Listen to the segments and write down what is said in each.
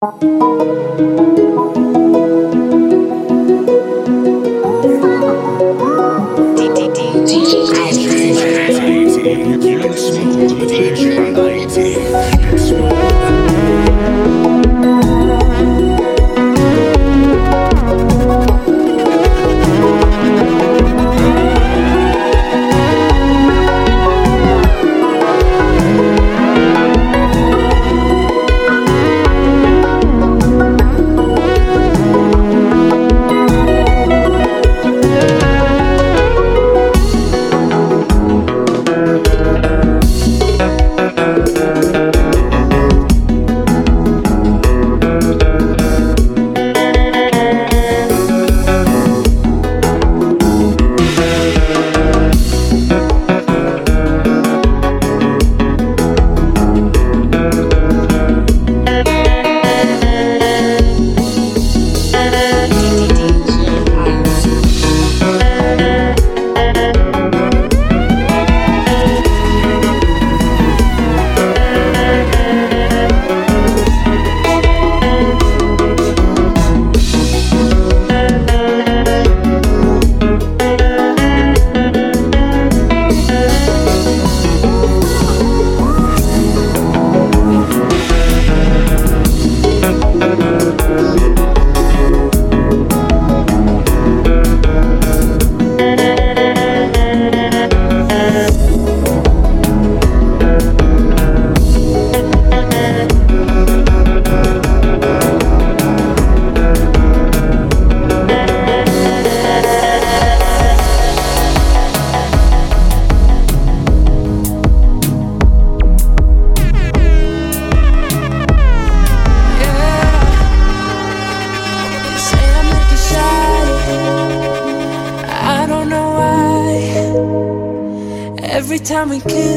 Música okay,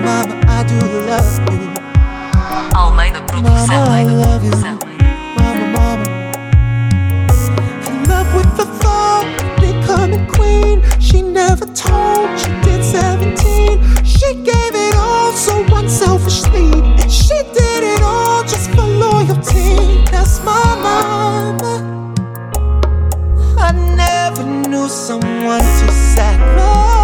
mama, mama, I do love you. Mama, I love you. Mama, mama. In love with the thought of becoming queen. She never told, she did 17. She gave it all so unselfishly. And she did it all just for loyalty. That's my mama. I never knew someone to sacrifice.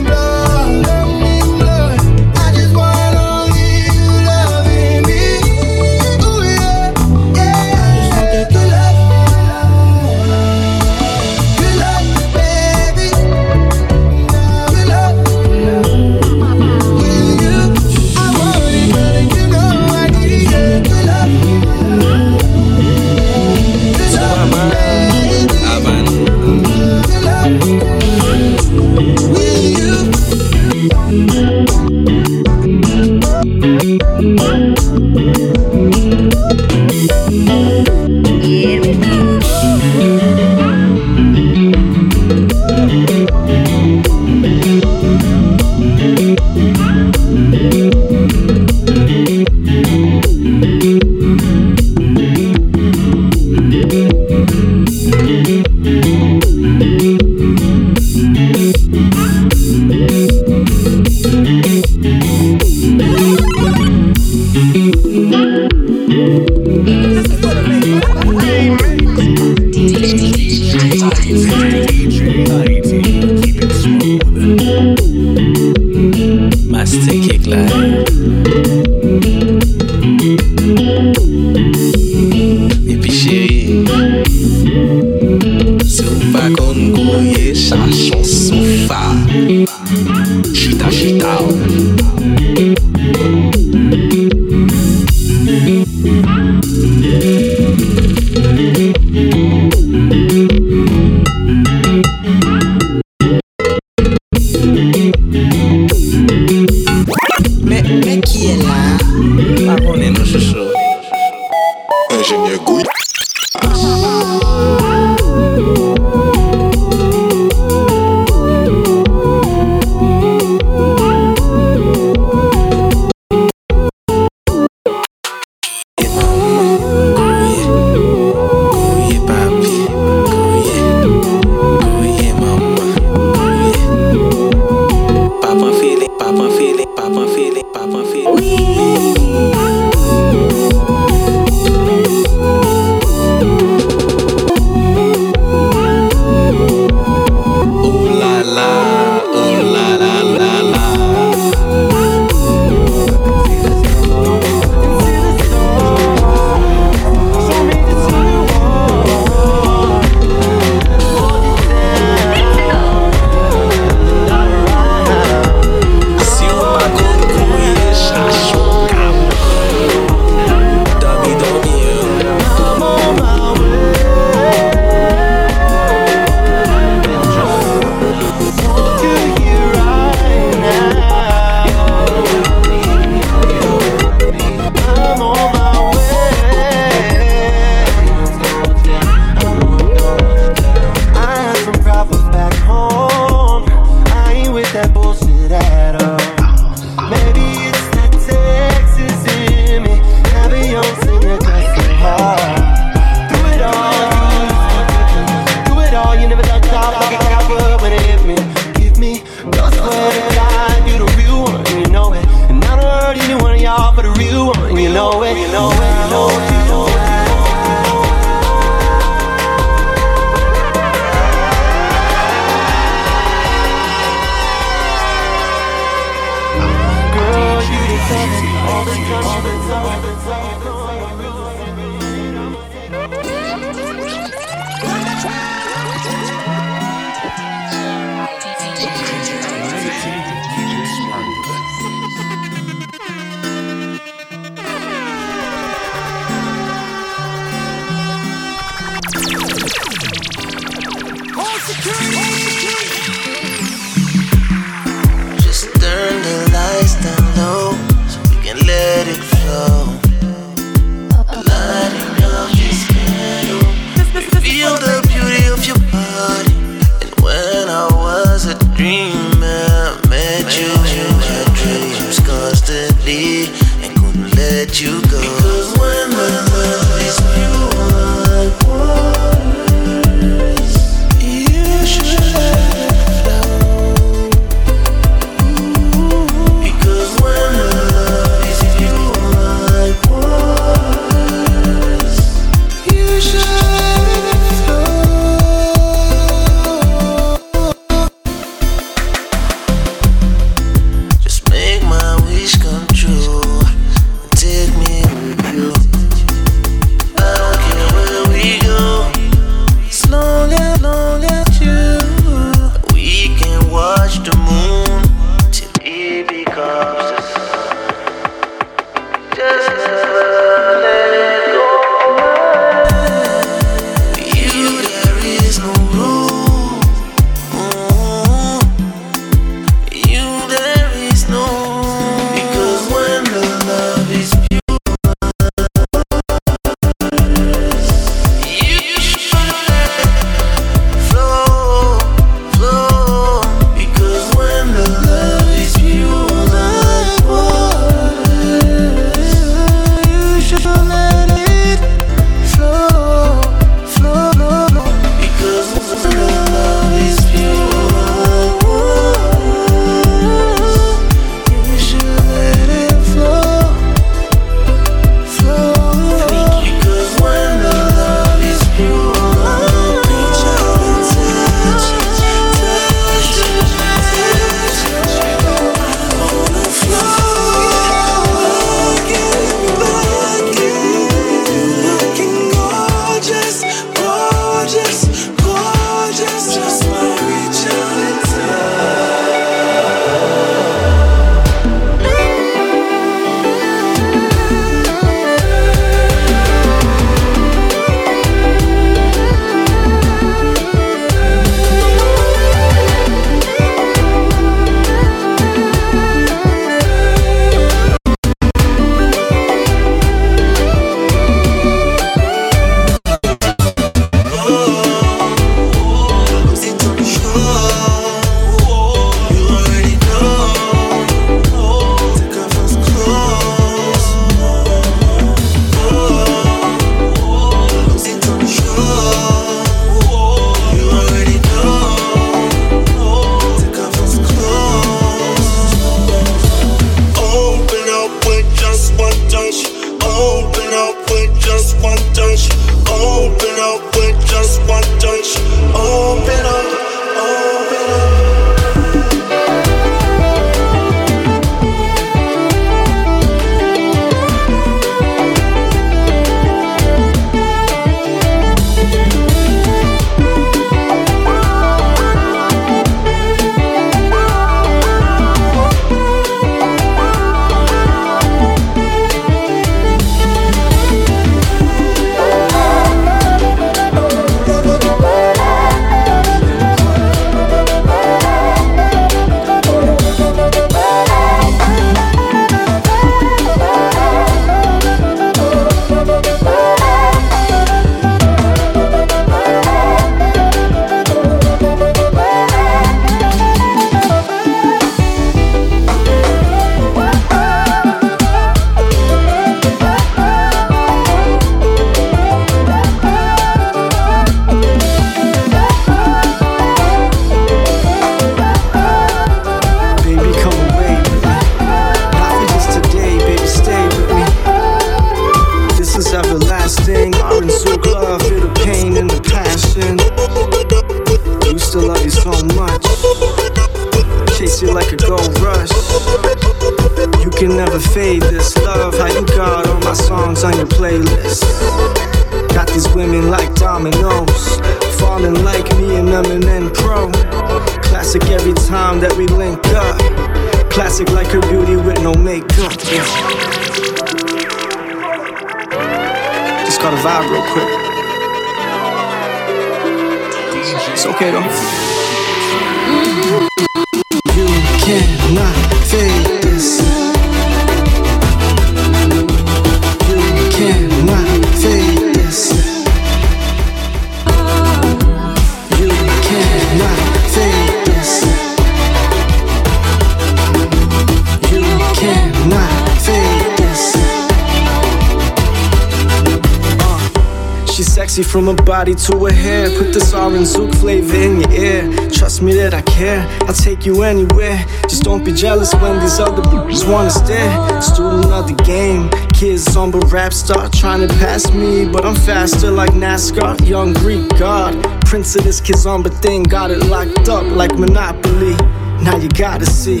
Sexy from her body to her hair. Put this orange zouk flavor in your ear. Trust me that I care. I'll take you anywhere. Just don't be jealous when these other bitches wanna stare. Student of the game. Kizomba rap star trying to pass me. But I'm faster like NASCAR. Young Greek god. Prince of this kizomba thing. Got it locked up like Monopoly. Now you gotta see.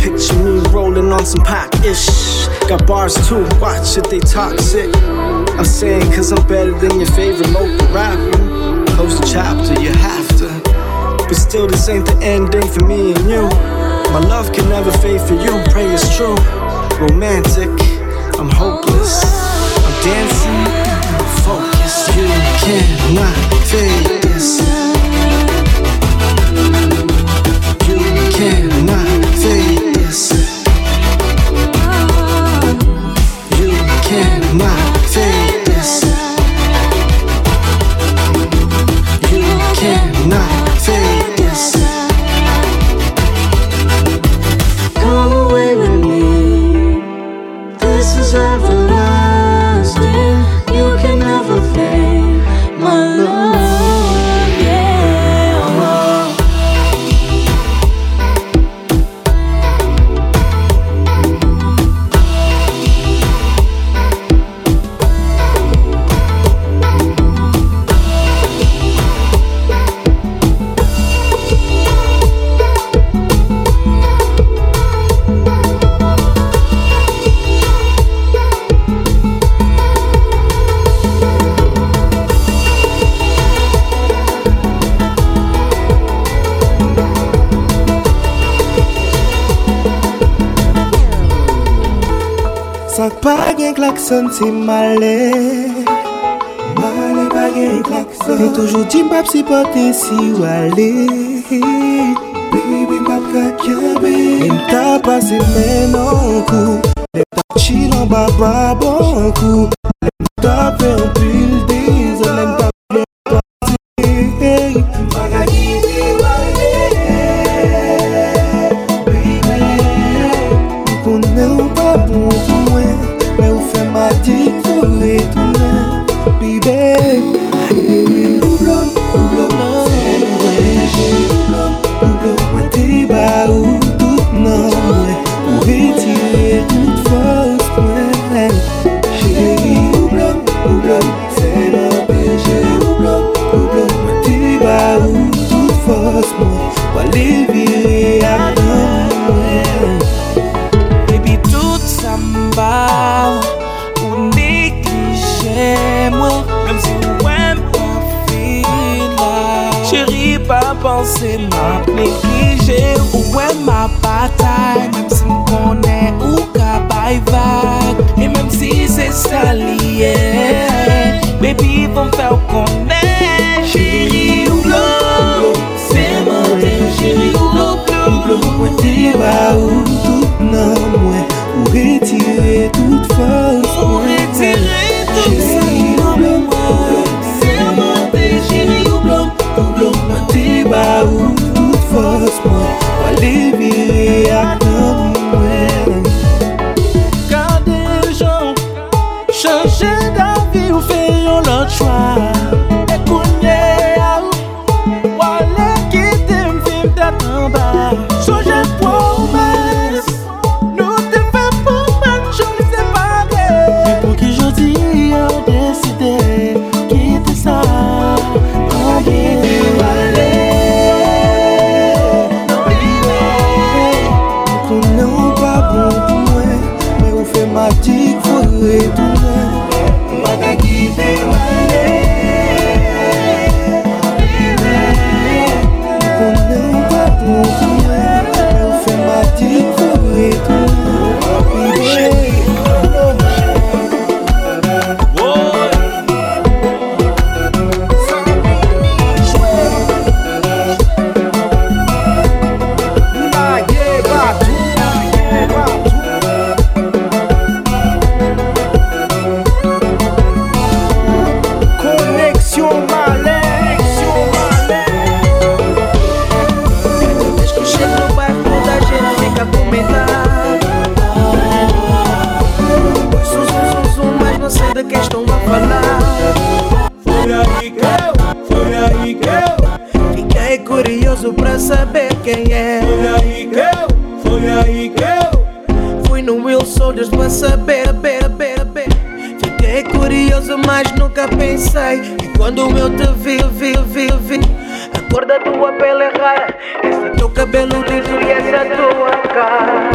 Picture me rolling on some pack ish. Got bars too, watch it, they toxic. I'm saying cause I'm better than your favorite local rapper. Close the chapter, you have to. But still, this ain't the ending for me and you. My love can never fade for you, pray it's true. Romantic, I'm hopeless. I'm dancing, focused. You cannot fade this. Cannot Pa gen klakson se male. Male pa gen klakson. E toujou di mbap si pote si wale. Baby mbap kakebe E mta pase men ankou E ta chilan mbap mbap bon ankou Plou mwen te ba ou tout nan mwen Ou retire tout fwa pra saber quem é. Foi aí que eu, foi aí que eu. Fui no Will Soldiers pra saber, saber, saber, saber Fiquei curioso, mas nunca pensei. E quando eu te vi, vi, vi, vi. A cor da tua pele é rara. Esse teu cabelo liso e essa tua cara.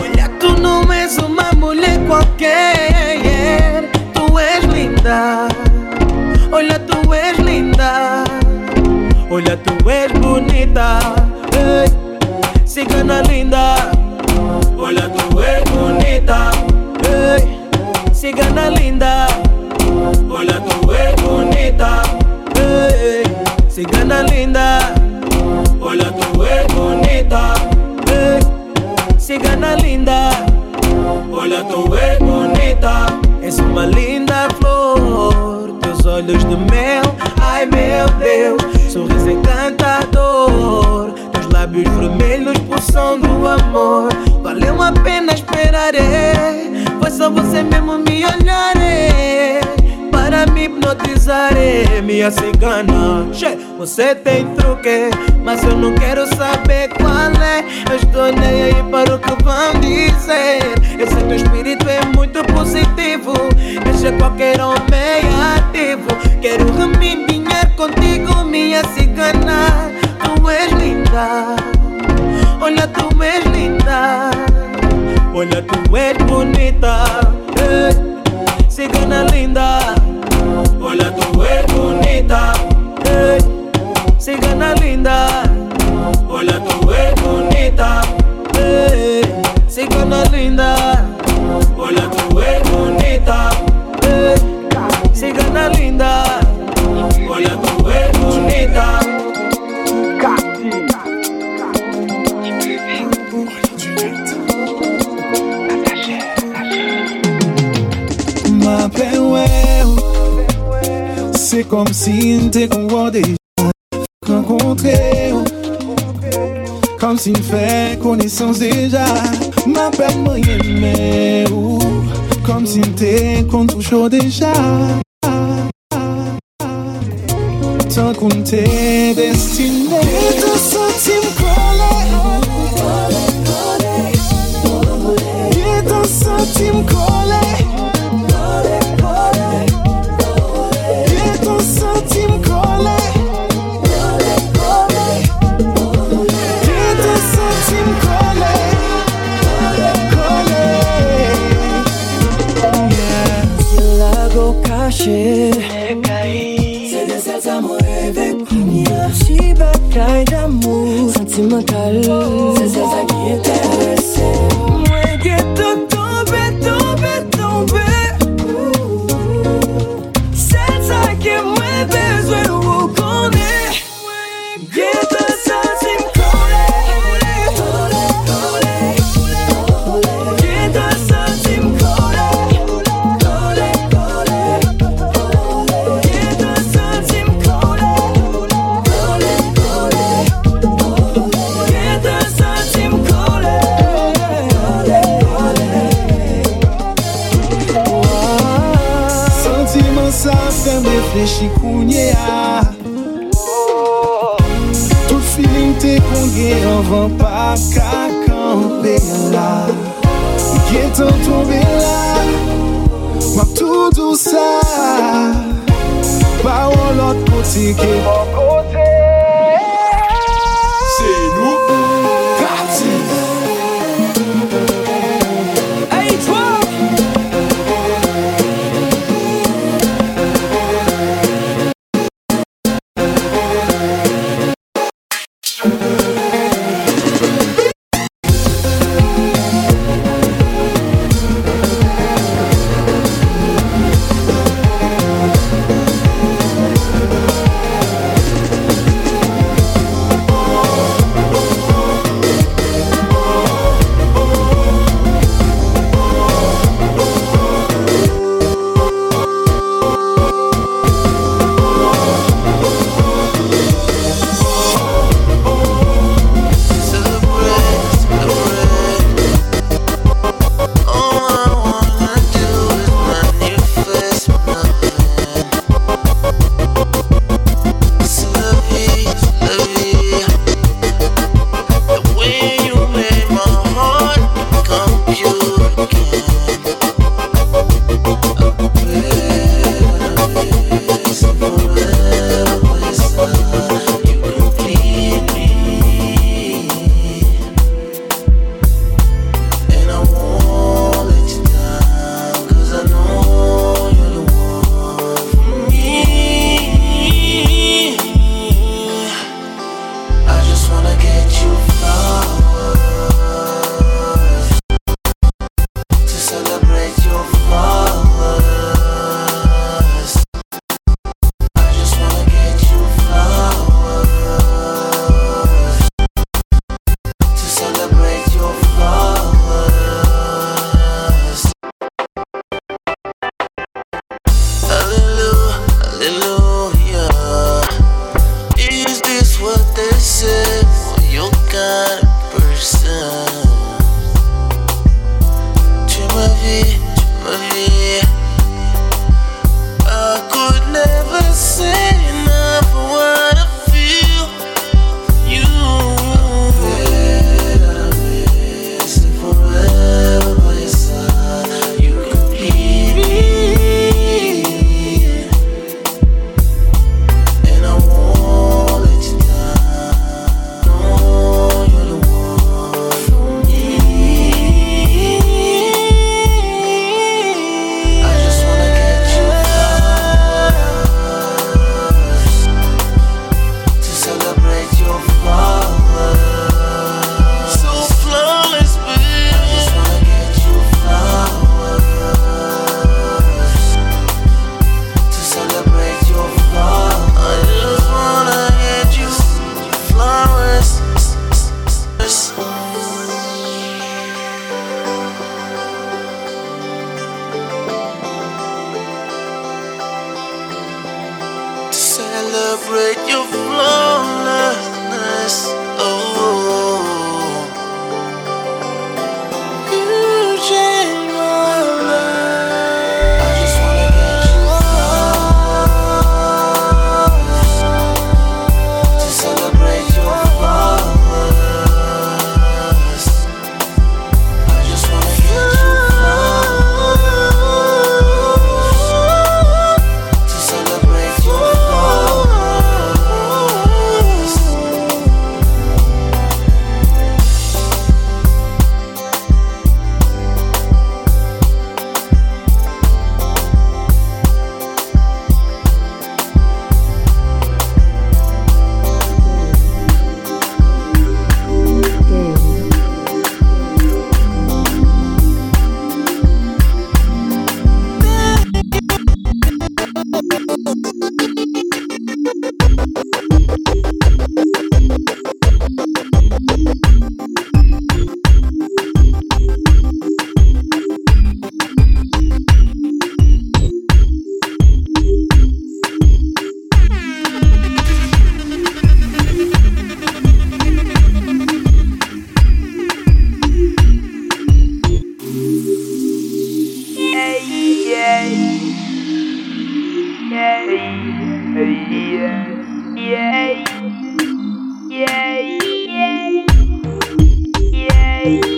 Olha, tu não és uma mulher qualquer. Tu és linda Hola, tú eres bonita. Hey, cigana linda. Hola, tú eres bonita. Hey, cigana linda. Hola, tú eres bonita. Hey, cigana linda. Hola, tú eres bonita. Hey, cigana linda. Hola, tú eres bonita. Es más linda olhos de mel Ai meu Deus Sorriso encantador Teus lábios vermelhos Pulsão do amor Valeu a pena esperar. Foi só você mesmo me olhar. Para me hipnotizar é. Minha cigana. Você tem truque Mas eu não quero saber qual é. Eu estou nem aí para o que vão dizer. Eu sei que o espírito é muito positivo Deixa qualquer homem ativo. Quero remendinhar contigo, minha cigana. Tu és linda Olha, tu és linda. Olha, tu és bonita. Ei, Cigana linda Hola tu es bonita. Se kom si nte kon wade Renkontre Kom si n fè konesans deja Ma pen mwen yeme ou si nte kon toucho deja Tan kon te destine Te sentim kole Te sentim kole C'est de cet amour avec Si bataille d'amour. Sentimental. C'est ça qui intéresse day.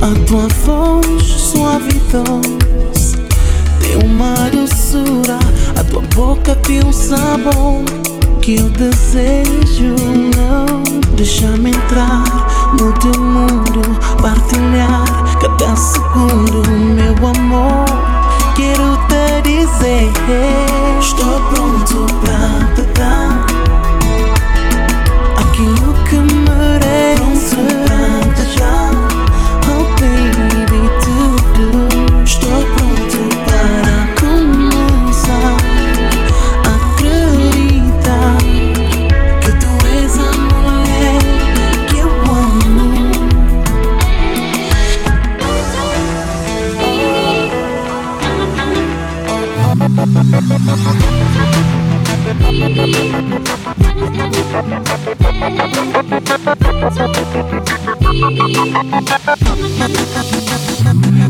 A tua voz suave doce Tem uma doçura, a tua boca tem um sabor que eu desejo. Não deixa-me entrar no teu mundo, partilhar cada segundo, meu amor. Quero dizer, estou pronto pra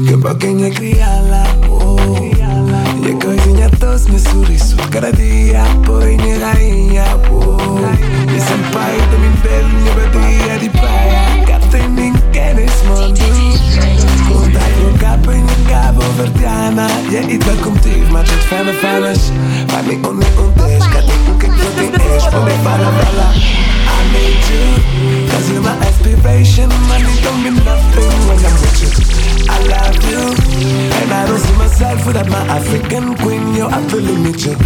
Que pequeña criala, oh coisinha doce, meu sorriso Cada dia põe minha rainha, oh E senpai da minha E me um o que que tu tens Pode falar, fala I need you. Cause you're my aspiration Money don't mean nothing when I'm with you. I love you. And I don't see myself without my African queen Yo, I it with you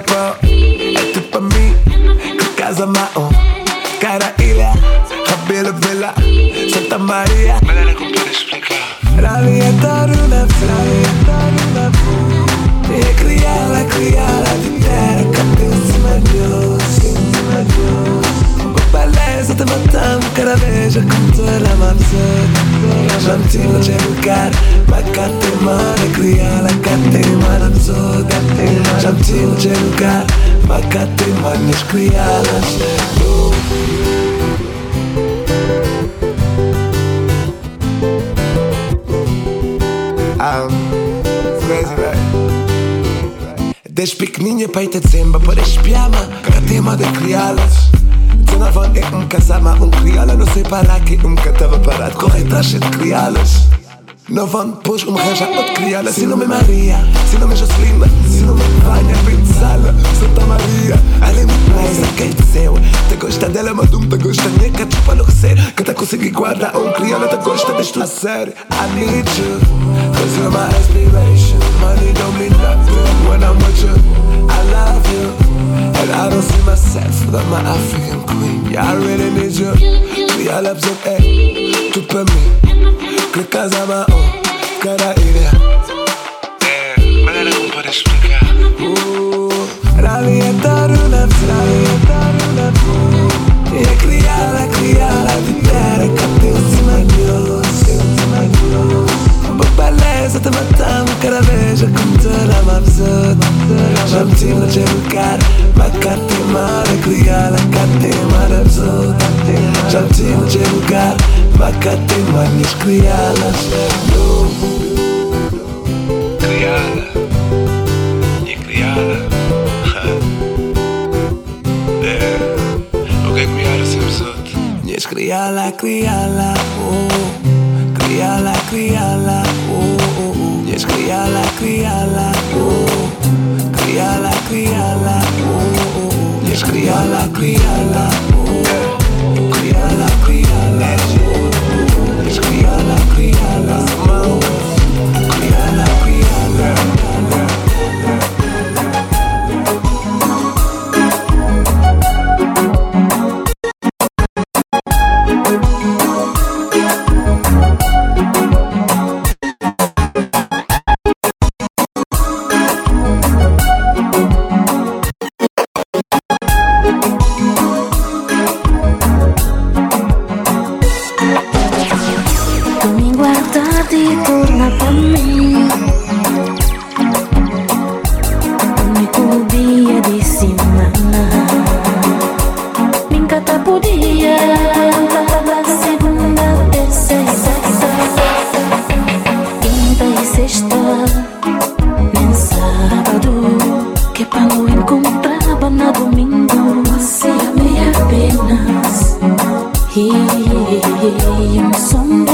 pro É tu pra mim Que casa mão Cara ilha Cabelo vila Santa Maria Mas como pode explicar Rabia taruna Rabia taruna E criala, criala De terra Cabeça, Deus Cima Deus Beleza te matando cada vez a contar a mamzet Jantina de lugar Macate mara criala Cate mara toda Jantina de lugar Macate manas crialas Um, Desde pequeninha peita de zemba para espiar-me Cada tema de criá-las Dezenove é um casama, um criá-la Não sei para que nunca estava parado Corre atrás de criá-las Nove anos depois um arranja outro criá-la Se nome é Maria, se nome é Jocelina Se nome é Vânia, Sala, Santa Maria Ela é muito mais a quem céu Te gosta dela, mas não te gosta nem que tipo no ser Que te consegui guardar um criá-la Te gosta deste a sério I need you Cause you're my inspiration Money don't mean nothing when I'm with you. I love you And I don't see myself without my African queen. Yeah, I really need you. Criá-la pra você, hey Tu pra mim Que casa mão Cada ilha É, maneira como pode explicar Rabia điều sống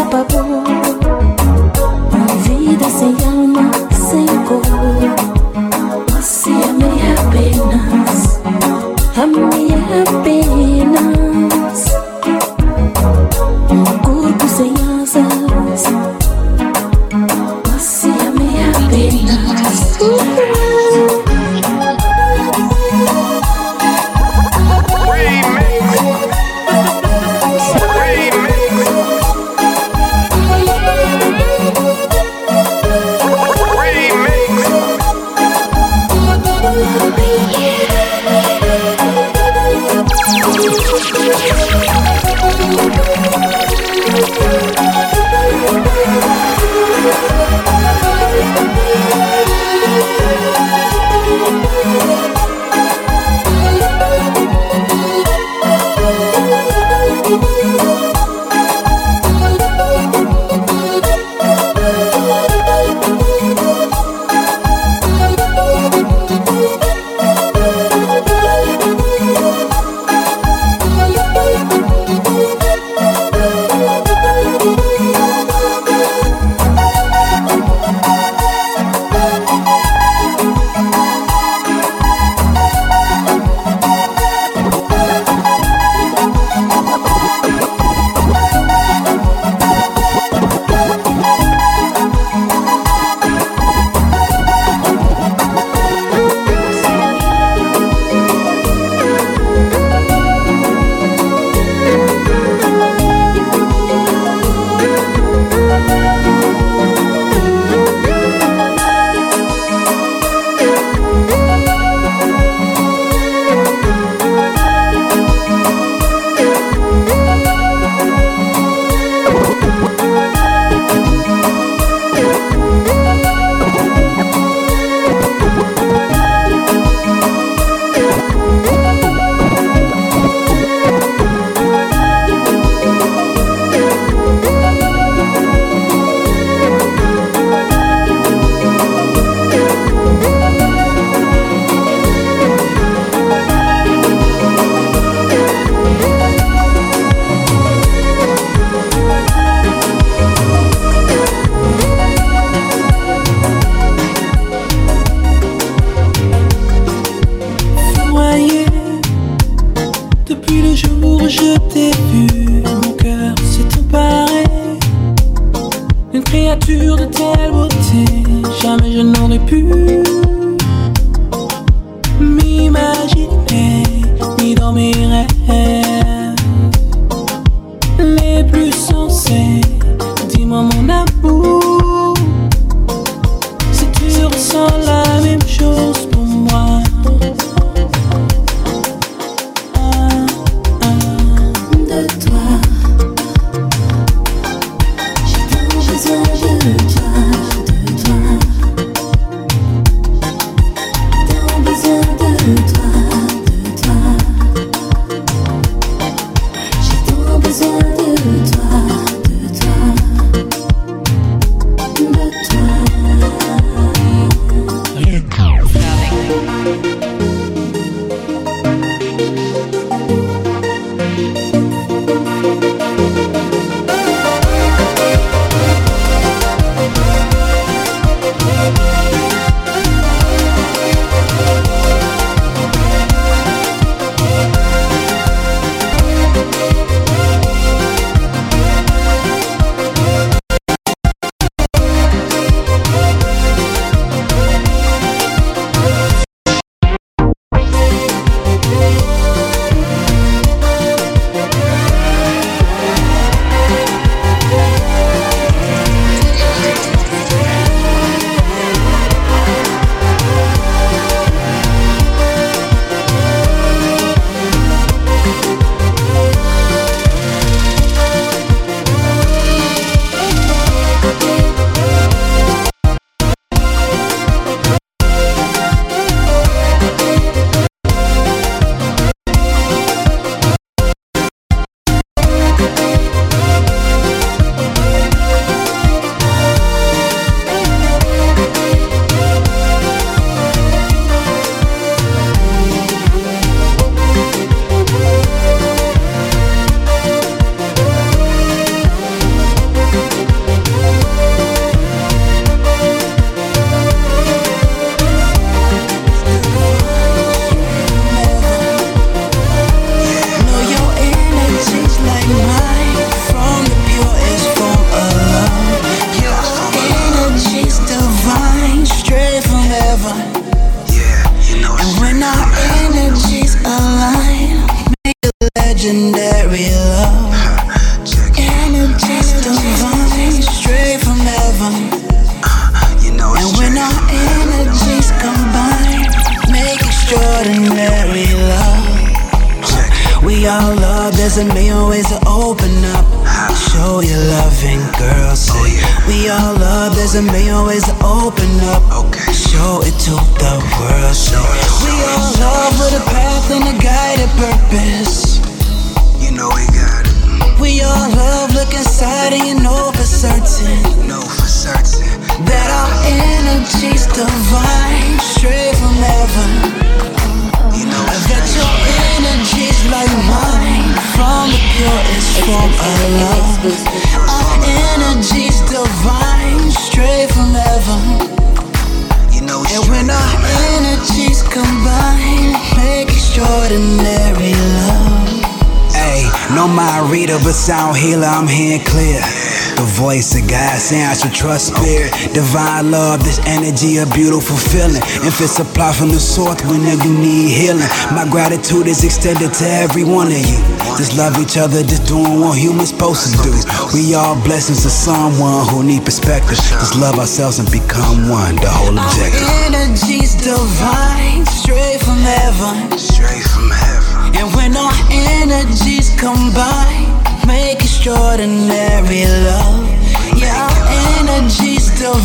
Divine love, this energy, a beautiful feeling. If it's supply from the source whenever you need healing. My gratitude is extended to every one of you. Just love each other, just doing what humans supposed to do. We all blessings to someone who need perspective. Just love ourselves and become one, the whole objective. Our energy's divine, straight from heaven. Straight from heaven. And when our energies combine, make extraordinary love.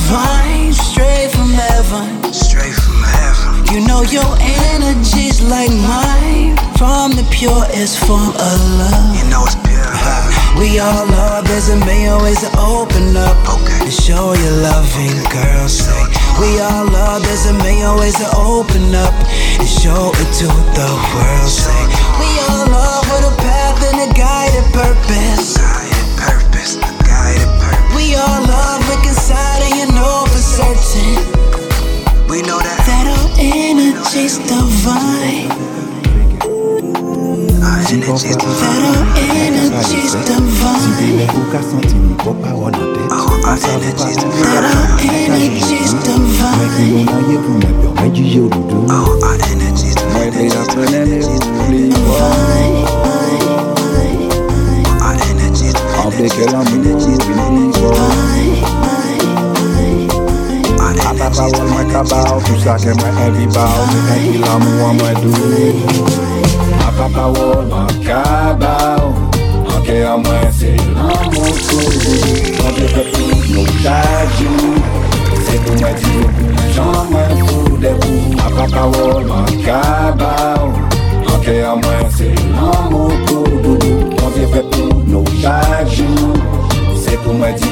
Yeah, our energy's divine, straight from heaven. Straight from heaven. You know your energy's like mine, from the purest form of love. You know it's pure love. We all love, there's a million ways to open up. Okay. To show your loving, girl, say. We all love, there's a million ways to open up. And show it to the world, say. We all love with a path and a guided purpose. Certain. We know that. That our energy's divine. Our energy's That our energy's divine. Oh, our energy's That our energy's divine. Oh, our energy's Our energy's Kappa on my kabao, tout ça que moi envie bao, mais un kilo moi moi doux. Ma papa on ma kabao, en que à moi c'est l'amour tout. Quand je fais tout, nous t'ajoute. C'est pour moi dire, j'en m'en fous des bouts. Ma papa on ma kabao, en que à moi c'est l'amour tout. Quand. Se pou mwen di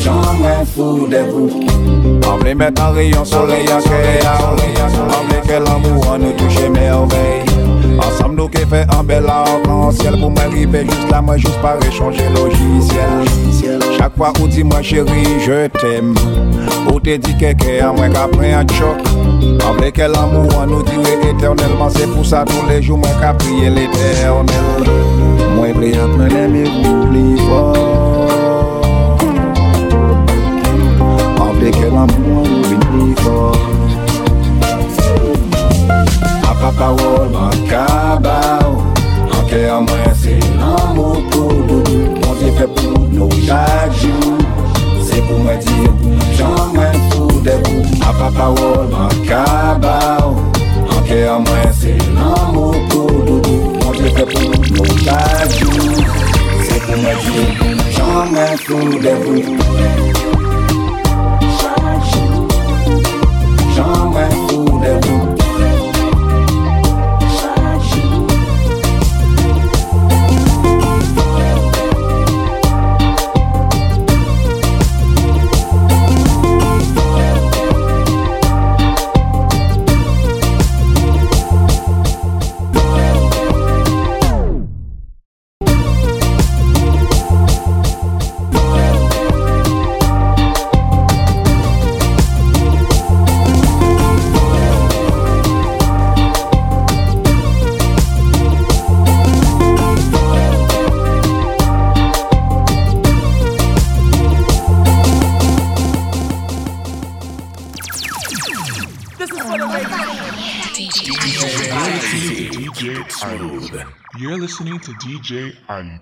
Jan mwen fou de On voulait mettre un rayon soleil à Kéa voulait que l'amour nous touche merveille Ensemble nous qui fait un bel arc-en-ciel Pour m'arriver juste là, moi juste par échanger logiciel. Chaque fois où dit moi chérie je t'aime. Ou te dit que Kéa moi qu'après un choc. Voulait que l'amour nous durer éternellement. C'est pour ça tous les jours moi qu'à prier l'éternel. Moi prie après l'aimer plus fort one born with me for. A papa wol man kabaw, anke a mwen se nan mou pou doudou. Mwen te fe pou nou chak jou, se pou mwen di jan mwen pou debou. A papa wol man kabaw, anke a mwen se nan mou pou doudou. Mwen te fe pou nou chak jou, se pou mwen di jan mwen pou debou. DJ Titled.